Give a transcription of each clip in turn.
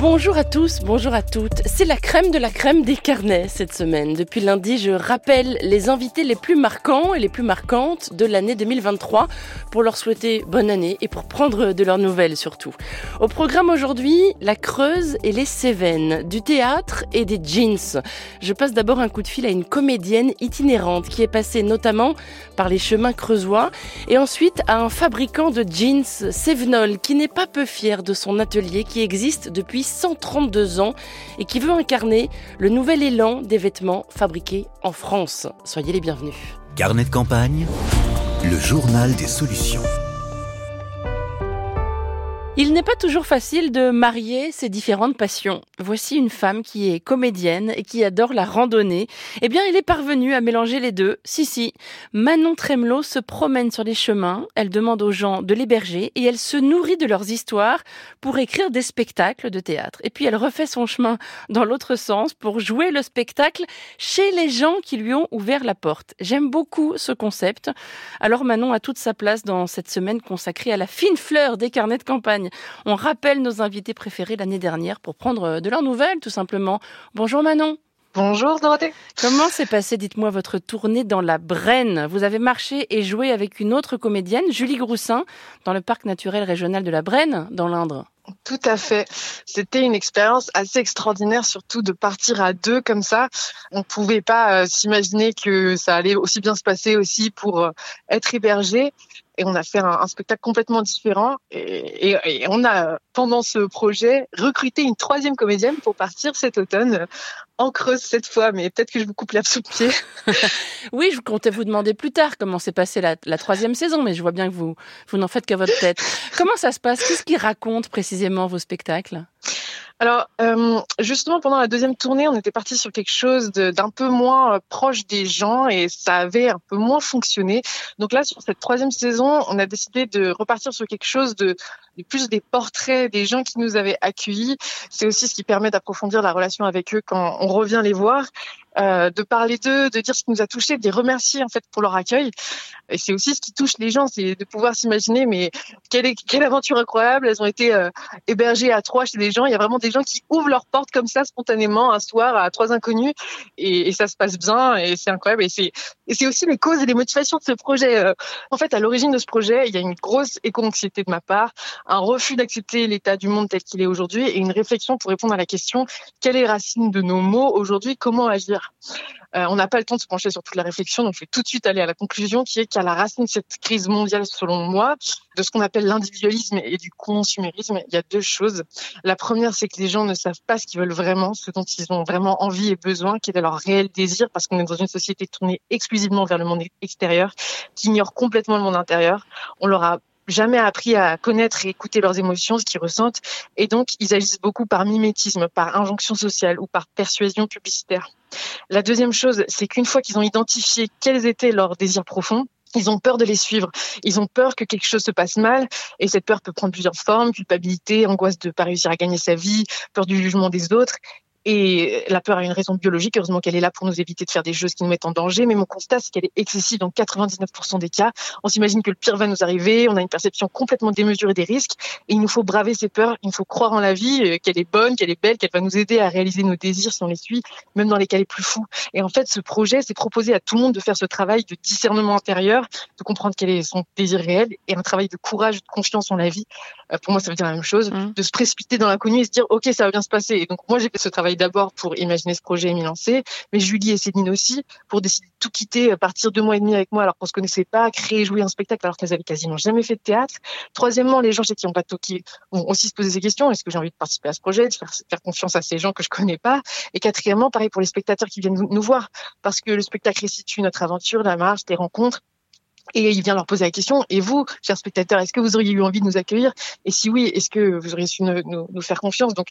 Bonjour à tous, bonjour à toutes. C'est la crème de la crème des carnets cette semaine. Depuis lundi, je rappelle les invités les plus marquants et les plus marquantes de l'année 2023 pour leur souhaiter bonne année et pour prendre de leurs nouvelles surtout. Au programme aujourd'hui, la Creuse et les Cévennes, du théâtre et des jeans. Je passe d'abord un coup de fil à une comédienne itinérante qui est passée notamment par les chemins creusois et ensuite à un fabricant de jeans, Sévenol, qui n'est pas peu fier de son atelier qui existe depuis 132 ans et qui veut incarner le nouvel élan des vêtements fabriqués en France. Soyez les bienvenus. Carnet de campagne, le journal des solutions. Il n'est pas toujours facile de marier ces différentes passions. Voici une femme qui est comédienne et qui adore la randonnée. Eh bien, elle est parvenue à mélanger les deux. Si, si. Manon Tremelot se promène sur les chemins, elle demande aux gens de l'héberger et elle se nourrit de leurs histoires pour écrire des spectacles de théâtre. Et puis, elle refait son chemin dans l'autre sens pour jouer le spectacle chez les gens qui lui ont ouvert la porte. J'aime beaucoup ce concept. Alors, Manon a toute sa place dans cette semaine consacrée à la fine fleur des carnets de campagne. On rappelle nos invités préférés l'année dernière pour prendre de leurs nouvelles, tout simplement. Bonjour Manon. Bonjour Dorothée. Comment s'est passée, dites-moi, votre tournée dans la Brenne? Vous avez marché et joué avec une autre comédienne, Julie Groussin, dans le parc naturel régional de la Brenne, dans l'Indre. Tout à fait. C'était une expérience assez extraordinaire, surtout de partir à deux comme ça. On ne pouvait pas euh, s'imaginer que ça allait aussi bien se passer aussi pour euh, être hébergé et on a fait un, spectacle complètement différent. Et, on a, pendant ce projet, recruté une troisième comédienne pour partir cet automne en creuse cette fois, mais peut-être que je vous coupe la sous pied. oui, je comptais vous demander plus tard comment s'est passée la, troisième saison, mais je vois bien que vous, vous n'en faites qu'à votre tête. comment ça se passe? Qu'est-ce qui raconte précisément vos spectacles? Alors, euh, justement, pendant la deuxième tournée, on était parti sur quelque chose d'un peu moins euh, proche des gens et ça avait un peu moins fonctionné. Donc là, sur cette troisième saison, on a décidé de repartir sur quelque chose de, de plus des portraits des gens qui nous avaient accueillis. C'est aussi ce qui permet d'approfondir la relation avec eux quand on revient les voir. Euh, de parler d'eux, de dire ce qui nous a touchés, de les remercier en fait pour leur accueil. Et c'est aussi ce qui touche les gens, c'est de pouvoir s'imaginer, mais quelle, quelle aventure incroyable. Elles ont été euh, hébergées à trois chez des gens. Il y a vraiment des gens qui ouvrent leurs portes comme ça spontanément un soir à trois inconnus, et, et ça se passe bien et c'est incroyable. Et c'est et c'est aussi les causes et les motivations de ce projet. Euh, en fait, à l'origine de ce projet, il y a une grosse éco-anxiété de ma part, un refus d'accepter l'état du monde tel qu'il est aujourd'hui et une réflexion pour répondre à la question quelle est racine de nos mots aujourd'hui, comment agir? Euh, on n'a pas le temps de se pencher sur toute la réflexion, donc je vais tout de suite aller à la conclusion qui est qu'à la racine de cette crise mondiale, selon moi, de ce qu'on appelle l'individualisme et du consumérisme, il y a deux choses. La première, c'est que les gens ne savent pas ce qu'ils veulent vraiment, ce dont ils ont vraiment envie et besoin, qui est leur réel désir, parce qu'on est dans une société tournée exclusivement vers le monde extérieur, qui ignore complètement le monde intérieur. On leur a jamais appris à connaître et écouter leurs émotions, ce qu'ils ressentent, et donc ils agissent beaucoup par mimétisme, par injonction sociale ou par persuasion publicitaire. La deuxième chose, c'est qu'une fois qu'ils ont identifié quels étaient leurs désirs profonds, ils ont peur de les suivre. Ils ont peur que quelque chose se passe mal. Et cette peur peut prendre plusieurs formes. Culpabilité, angoisse de ne pas réussir à gagner sa vie, peur du jugement des autres. Et la peur a une raison biologique. Heureusement qu'elle est là pour nous éviter de faire des choses qui nous mettent en danger. Mais mon constat, c'est qu'elle est excessive dans 99% des cas. On s'imagine que le pire va nous arriver. On a une perception complètement démesurée des risques. Et il nous faut braver ces peurs. Il nous faut croire en la vie, euh, qu'elle est bonne, qu'elle est belle, qu'elle va nous aider à réaliser nos désirs si on les suit, même dans les cas les plus fous. Et en fait, ce projet, c'est proposer à tout le monde de faire ce travail de discernement intérieur, de comprendre quel est son désir réel et un travail de courage, de confiance en la vie. Euh, pour moi, ça veut dire la même chose. Mmh. De se précipiter dans l'inconnu et se dire, OK, ça va bien se passer. Et donc, moi, j'ai fait ce travail d'abord pour imaginer ce projet et m'y lancer, mais Julie et Céline aussi pour décider de tout quitter, partir deux mois et demi avec moi alors qu'on se connaissait pas, créer, jouer un spectacle alors qu'elles avaient quasiment jamais fait de théâtre. Troisièmement, les gens chez qui ont pas qui vont aussi se poser ces questions. Est-ce que j'ai envie de participer à ce projet, de faire, confiance à ces gens que je connais pas? Et quatrièmement, pareil pour les spectateurs qui viennent nous, nous voir, parce que le spectacle restitue notre aventure, la marche, les rencontres. Et il vient leur poser la question, et vous, chers spectateurs, est-ce que vous auriez eu envie de nous accueillir? Et si oui, est-ce que vous auriez su nous, nous, faire confiance? Donc,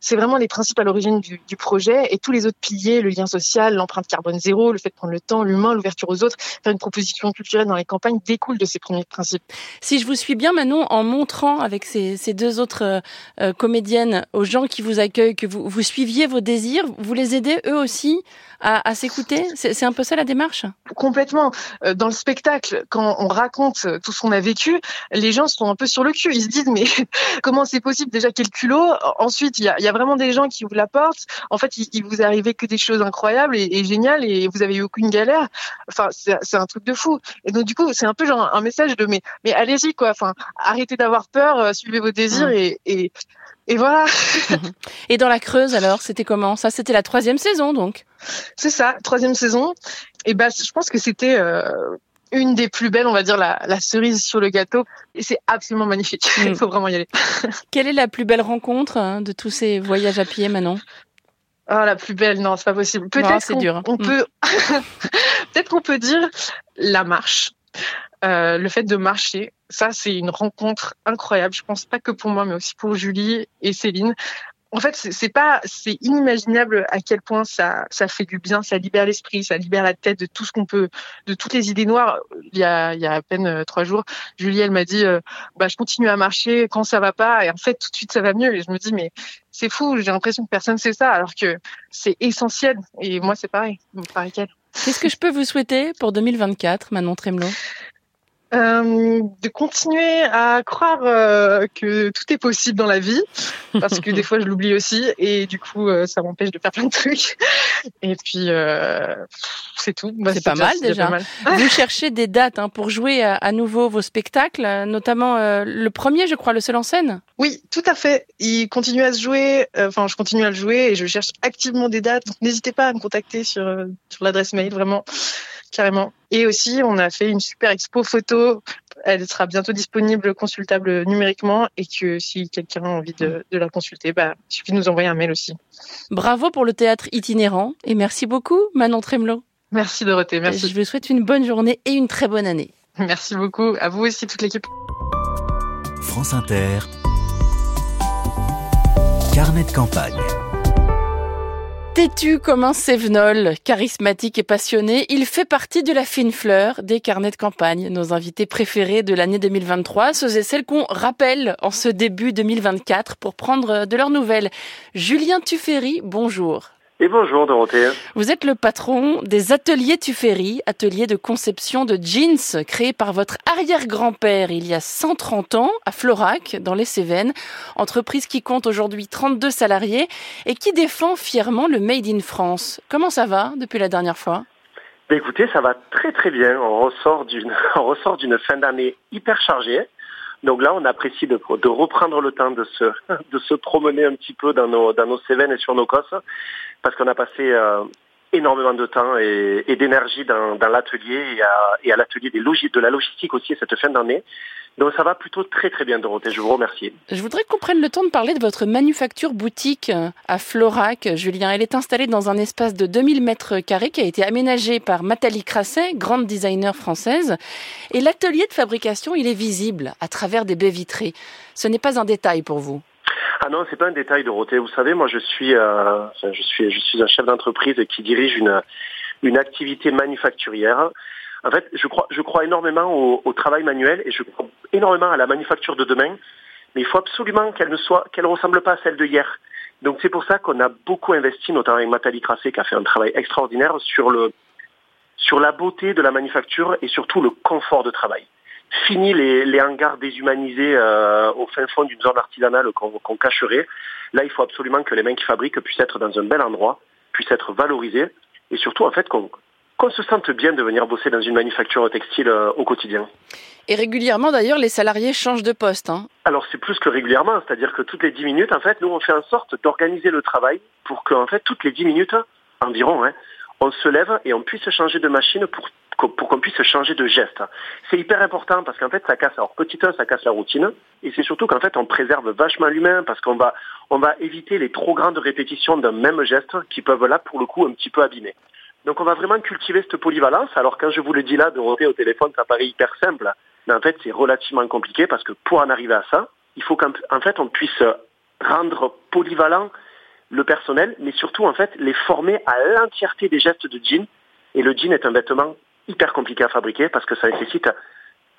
c'est vraiment les principes à l'origine du, du, projet et tous les autres piliers, le lien social, l'empreinte carbone zéro, le fait de prendre le temps, l'humain, l'ouverture aux autres, faire une proposition culturelle dans les campagnes découlent de ces premiers principes. Si je vous suis bien, Manon, en montrant avec ces, ces deux autres euh, comédiennes aux gens qui vous accueillent que vous, vous suiviez vos désirs, vous les aidez eux aussi à, à s'écouter? C'est un peu ça la démarche? Complètement. Euh, dans le spectacle, quand on raconte tout ce qu'on a vécu, les gens sont un peu sur le cul. Ils se disent mais comment c'est possible? Déjà quel culot? Ensuite, il y a, y a, vraiment des gens qui vous l'apportent. En fait, il, il, vous est arrivé que des choses incroyables et, et géniales et vous avez eu aucune galère. Enfin, c'est un truc de fou. Et donc du coup, c'est un peu genre un message de mais mais allez-y quoi. Enfin, arrêtez d'avoir peur, euh, suivez vos désirs mmh. et, et et voilà. et dans la Creuse, alors, c'était comment? Ça, c'était la troisième saison, donc? C'est ça, troisième saison. Et ben, je pense que c'était euh, une des plus belles, on va dire, la, la cerise sur le gâteau. Et c'est absolument magnifique. Mm. Il faut vraiment y aller. Quelle est la plus belle rencontre hein, de tous ces voyages à pied, Manon Oh, la plus belle, non, c'est pas possible. Peut-être c'est dur. On, mm. peut, peut-être qu'on peut dire la marche. Euh, le fait de marcher, ça c'est une rencontre incroyable. Je pense pas que pour moi, mais aussi pour Julie et Céline. En fait, c'est pas, c'est inimaginable à quel point ça, ça fait du bien, ça libère l'esprit, ça libère la tête de tout ce qu'on peut, de toutes les idées noires. Il y a, il y a à peine euh, trois jours, Julie, elle m'a dit, euh, bah, je continue à marcher quand ça va pas, et en fait, tout de suite, ça va mieux. Et je me dis, mais c'est fou, j'ai l'impression que personne sait ça, alors que c'est essentiel. Et moi, c'est pareil, pareil qu'elle. Qu'est-ce que je peux vous souhaiter pour 2024, Manon Tremelot? Euh, de continuer à croire euh, que tout est possible dans la vie, parce que des fois je l'oublie aussi, et du coup euh, ça m'empêche de faire plein de trucs. Et puis euh, c'est tout. Bah, c'est pas, mal déjà. Pas mal. Vous cherchez des dates hein, pour jouer à, nouveau vos spectacles, notamment le premier, je crois, le seul en scène? Oui, tout à fait. Il continue à se jouer. Enfin, je continue à le jouer et je cherche activement des dates. Donc n'hésitez pas à me contacter sur sur l'adresse mail, vraiment carrément. Et aussi, on a fait une super expo photo. Elle sera bientôt disponible, consultable numériquement, et que si quelqu'un a envie de, de, la consulter, bah, il suffit de nous envoyer un mail aussi. Bravo pour le théâtre itinérant, et merci beaucoup, Manon Tremelot. Merci Dorothée, merci. Je vous souhaite une bonne journée et une très bonne année. Merci beaucoup, à vous aussi, toute l'équipe. France Inter, carnet de campagne. Têtu comme un sévenol, charismatique et passionné, il fait partie de la fine fleur des carnets de campagne. Nos invités préférés de l'année 2023, ceux et celles qu'on rappelle en ce début 2024 pour prendre de leurs nouvelles. Julien Tuffery, bonjour. Et bonjour Dorothée. Vous êtes le patron des ateliers Tuffery, ateliers de conception de jeans créés par votre arrière-grand-père il y a 130 ans à Florac, dans les Cévennes, entreprise qui compte aujourd'hui 32 salariés et qui défend fièrement le Made in France. Comment ça va depuis la dernière fois? Écoutez, ça va très très bien. On ressort d'une, on ressort d'une fin d'année hyper chargée. Donc là, on apprécie de, reprendre le temps de se, de se promener un petit peu dans nos, dans nos Cévennes et sur nos Cosses, parce qu'on a passé euh, énormément de temps et, d'énergie dans, dans l'atelier et à, et à l'atelier des logis, de la logistique aussi cette fin d'année. Donc ça va plutôt très très bien Dorothée, je vous remercie. Je voudrais qu'on prenne le temps de parler de votre manufacture boutique à Florac, Julien. Elle est installée dans un espace de 2000 mètres carrés qui a été aménagé par Nathalie Crasset, grande designer française. Et l'atelier de fabrication, il est visible à travers des baies vitrées. Ce n'est pas un détail pour vous ah non, c'est pas un détail, Dorothée. Vous savez, moi, je suis, euh, je suis, je suis un chef d'entreprise qui dirige une, une activité manufacturière. En fait, je crois, je crois énormément au, au, travail manuel et je crois énormément à la manufacture de demain. Mais il faut absolument qu'elle ne soit, qu'elle ressemble pas à celle de hier. Donc c'est pour ça qu'on a beaucoup investi, notamment avec Nathalie Crassé, qui a fait un travail extraordinaire sur le, sur la beauté de la manufacture et surtout le confort de travail. Fini les, les hangars déshumanisés euh, au fin fond d'une zone artisanale qu'on qu cacherait. Là, il faut absolument que les mains qui fabriquent puissent être dans un bel endroit, puissent être valorisées et surtout en fait qu'on qu'on se sente bien de venir bosser dans une manufacture textile euh, au quotidien. Et régulièrement d'ailleurs, les salariés changent de poste. Hein. Alors c'est plus que régulièrement, c'est-à-dire que toutes les 10 minutes, en fait, nous on fait en sorte d'organiser le travail pour qu'en fait toutes les 10 minutes environ, hein, on se lève et on puisse changer de machine pour pour qu'on puisse changer de geste. C'est hyper important parce qu'en fait, ça casse, alors petit 1, ça casse la routine, et c'est surtout qu'en fait, on préserve vachement l'humain parce qu'on va, on va éviter les trop grandes répétitions d'un même geste qui peuvent là, pour le coup, un petit peu abîmer. Donc on va vraiment cultiver cette polyvalence. Alors quand je vous le dis là, de rôder au téléphone, ça paraît hyper simple, mais en fait, c'est relativement compliqué parce que pour en arriver à ça, il faut qu'en fait, on puisse rendre polyvalent le personnel, mais surtout en fait les former à l'entièreté des gestes de jean. Et le jean est un vêtement hyper compliqué à fabriquer parce que ça nécessite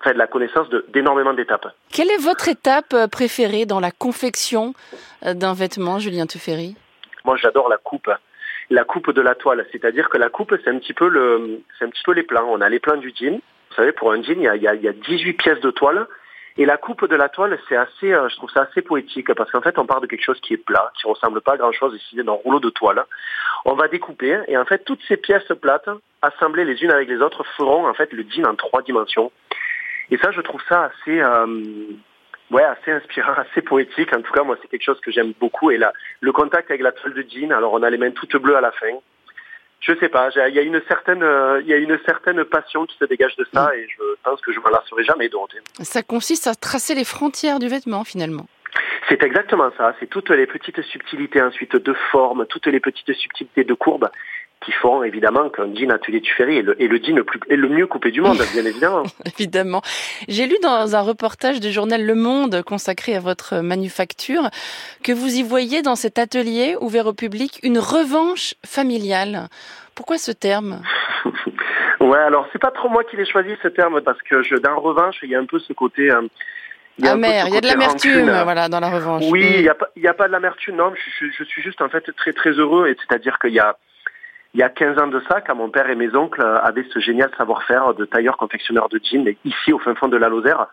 de la connaissance d'énormément d'étapes. Quelle est votre étape euh, préférée dans la confection euh, d'un vêtement, Julien Tuffery? Moi, j'adore la coupe. La coupe de la toile, c'est-à-dire que la coupe, c'est un petit peu le, c'est un petit peu les plans. On a les plans du jean. Vous savez, pour un jean, il y a, il y a 18 pièces de toile. Et la coupe de la toile, c'est assez, euh, je trouve ça assez poétique parce qu'en fait, on part de quelque chose qui est plat, qui ressemble pas à grand chose, ici d'un rouleau de toile. On va découper et en fait, toutes ces pièces plates, assemblées les unes avec les autres, feront en fait le jean en trois dimensions. Et ça, je trouve ça assez, euh, ouais, assez inspirant, assez poétique. En tout cas, moi, c'est quelque chose que j'aime beaucoup. Et là, le contact avec la toile de jean, alors on a les mains toutes bleues à la fin. Je sais pas, il y a une certaine, euh, il y a une certaine passion qui se dégage de ça, et je pense que je m'en lasserai jamais, Dorothée. Ça consiste à tracer les frontières du vêtement, finalement. C'est exactement ça. C'est toutes les petites subtilités ensuite de forme, toutes les petites subtilités de courbe qui font évidemment qu'un jean atelier Tuffery est le, est le jean le, plus, est le mieux coupé du monde, bien évidemment. évidemment. J'ai lu dans un reportage du journal Le Monde consacré à votre manufacture que vous y voyez dans cet atelier ouvert au public une revanche familiale. Pourquoi ce terme? Ouais, alors c'est pas trop moi qui l'ai choisi ce terme parce que je, dans revanche, il y a un peu ce côté. Euh, il y a Amer, il y a de l'amertume, voilà, dans la revanche. Oui, il n'y a pas, il y a pas de l'amertume, non. Je, je, je, suis juste en fait très très heureux, et c'est-à-dire qu'il y a il y a 15 ans de ça, quand mon père et mes oncles avaient ce génial savoir-faire de tailleur confectionneur de jeans, ici au fin fond de la Lozère,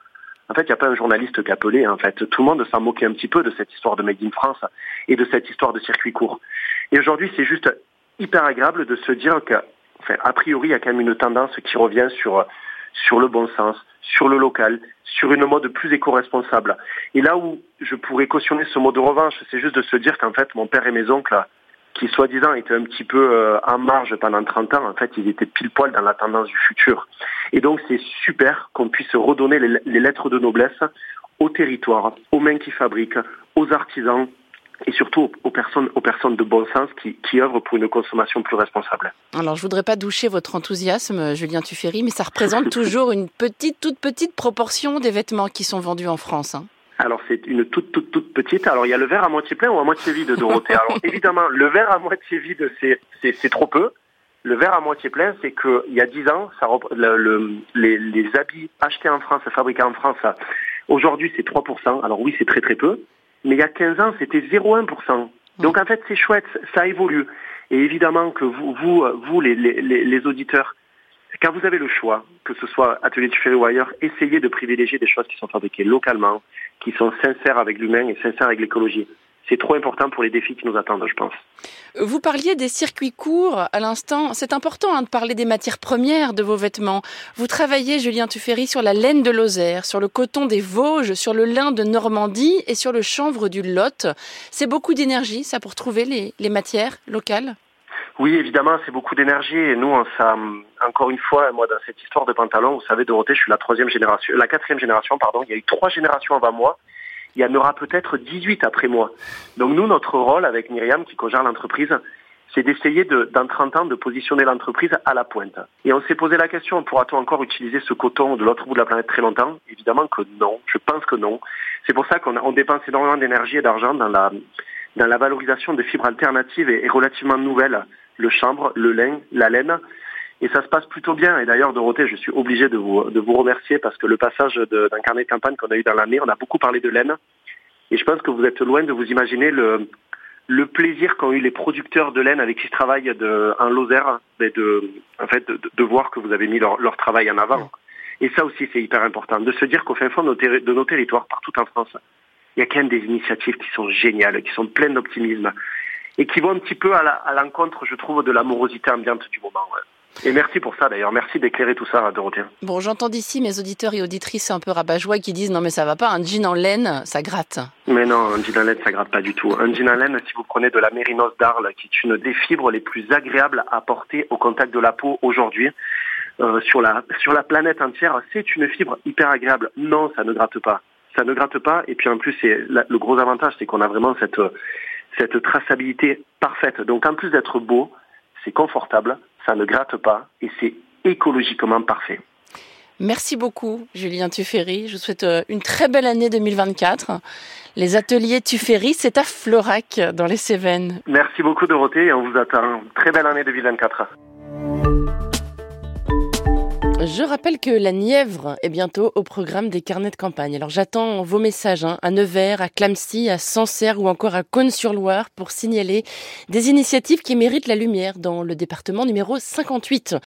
en fait, il n'y a pas un journaliste qui appelait. En fait, tout le monde s'en moquait un petit peu de cette histoire de Made in France et de cette histoire de circuit court. Et aujourd'hui, c'est juste hyper agréable de se dire que, enfin, a priori, il y a quand même une tendance qui revient sur sur le bon sens, sur le local, sur une mode plus éco-responsable. Et là où je pourrais cautionner ce mot de revanche, c'est juste de se dire qu'en fait, mon père et mes oncles qui soi-disant étaient un petit peu euh, en marge pendant 30 ans, en fait, ils étaient pile poil dans la tendance du futur. Et donc, c'est super qu'on puisse redonner les, lettres de noblesse au territoire, aux mains qui fabriquent, aux artisans, et surtout aux personnes, aux personnes de bon sens qui, œuvrent pour une consommation plus responsable. Alors, je voudrais pas doucher votre enthousiasme, Julien Tuffery, mais ça représente toujours une petite, toute petite proportion des vêtements qui sont vendus en France. Hein. Alors c'est une toute toute toute petite. Alors il y a le verre à moitié plein ou à moitié vide, Dorothée. Alors évidemment, le verre à moitié vide, c'est c'est trop peu. Le verre à moitié plein, c'est qu'il y a 10 ans, ça, le, les, les, habits achetés en France, fabriqués en France, aujourd'hui c'est 3%. Alors oui, c'est très très peu. Mais il y a 15 ans, c'était 0,1%. Donc en fait, c'est chouette, ça évolue. Et évidemment que vous, vous, vous les, les, les auditeurs, quand vous avez le choix, que ce soit Atelier du ou ailleurs, essayez de privilégier des choses qui sont fabriquées localement, qui sont sincères avec l'humain et sincères avec l'écologie. C'est trop important pour les défis qui nous attendent, je pense. Vous parliez des circuits courts à l'instant. C'est important hein, de parler des matières premières de vos vêtements. Vous travaillez, Julien Tuffery, sur la laine de Lozère, sur le coton des Vosges, sur le lin de Normandie et sur le chanvre du Lot. C'est beaucoup d'énergie, ça, pour trouver les, les matières locales? Oui, évidemment, c'est beaucoup d'énergie. Et nous, ça, encore une fois, moi, dans cette histoire de pantalon, vous savez, Dorothée, je suis la troisième génération, la quatrième génération, pardon. Il y a eu trois générations avant moi. Il y en aura peut-être 18 après moi. Donc nous, notre rôle avec Myriam, qui cogère l'entreprise, c'est d'essayer de, dans 30 ans de positionner l'entreprise à la pointe. Et on s'est posé la question, pourra-t-on encore utiliser ce coton de l'autre bout de la planète très longtemps? Évidemment que non, je pense que non. C'est pour ça qu'on on dépense énormément d'énergie et d'argent dans la, dans la valorisation de fibres alternatives et relativement nouvelles le chambre, le lin, la laine. Et ça se passe plutôt bien. Et d'ailleurs, Dorothée, je suis obligé de vous, de vous remercier parce que le passage d'un carnet de campagne qu'on a eu dans l'année, on a beaucoup parlé de laine. Et je pense que vous êtes loin de vous imaginer le, le plaisir qu'ont eu les producteurs de laine avec qui je travaille de, en Lozère, de, en fait, de, voir que vous avez mis leur, travail en avant. Et ça aussi, c'est hyper important, de se dire qu'au fin fond de nos, territoires, partout en France, il y a quand même des initiatives qui sont géniales, qui sont pleines d'optimisme et qui vont un petit peu à l'encontre, je trouve, de l'amorosité ambiante du moment. Et merci pour ça d'ailleurs, merci d'éclairer tout ça, Dorothée. Bon, j'entends d'ici mes auditeurs et auditrices un peu rabat-joie qui disent non mais ça va pas, un jean en laine, ça gratte. Mais non, un jean en laine, ça gratte pas du tout. Un jean en laine, si vous prenez de la mérinos d'Arles, qui est une des fibres les plus agréables à porter au contact de la peau aujourd'hui, euh, sur, la, sur la planète entière, c'est une fibre hyper agréable. Non, ça ne gratte pas. Ça ne gratte pas, et puis en plus, c'est le gros avantage, c'est qu'on a vraiment cette cette traçabilité parfaite. Donc en plus d'être beau, c'est confortable, ça ne gratte pas et c'est écologiquement parfait. Merci beaucoup, Julien Tuffery. Je vous souhaite euh, une très belle année 2024. Les ateliers Tuffery, c'est à Florac, dans les Cévennes. Merci beaucoup, Dorothée, et on vous attend. Très belle année 2024. Je rappelle que la Nièvre est bientôt au programme des carnets de campagne. Alors j'attends vos messages hein, à Nevers, à Clamcy, à Sancerre ou encore à Cône-sur-Loire pour signaler des initiatives qui méritent la lumière dans le département numéro 58.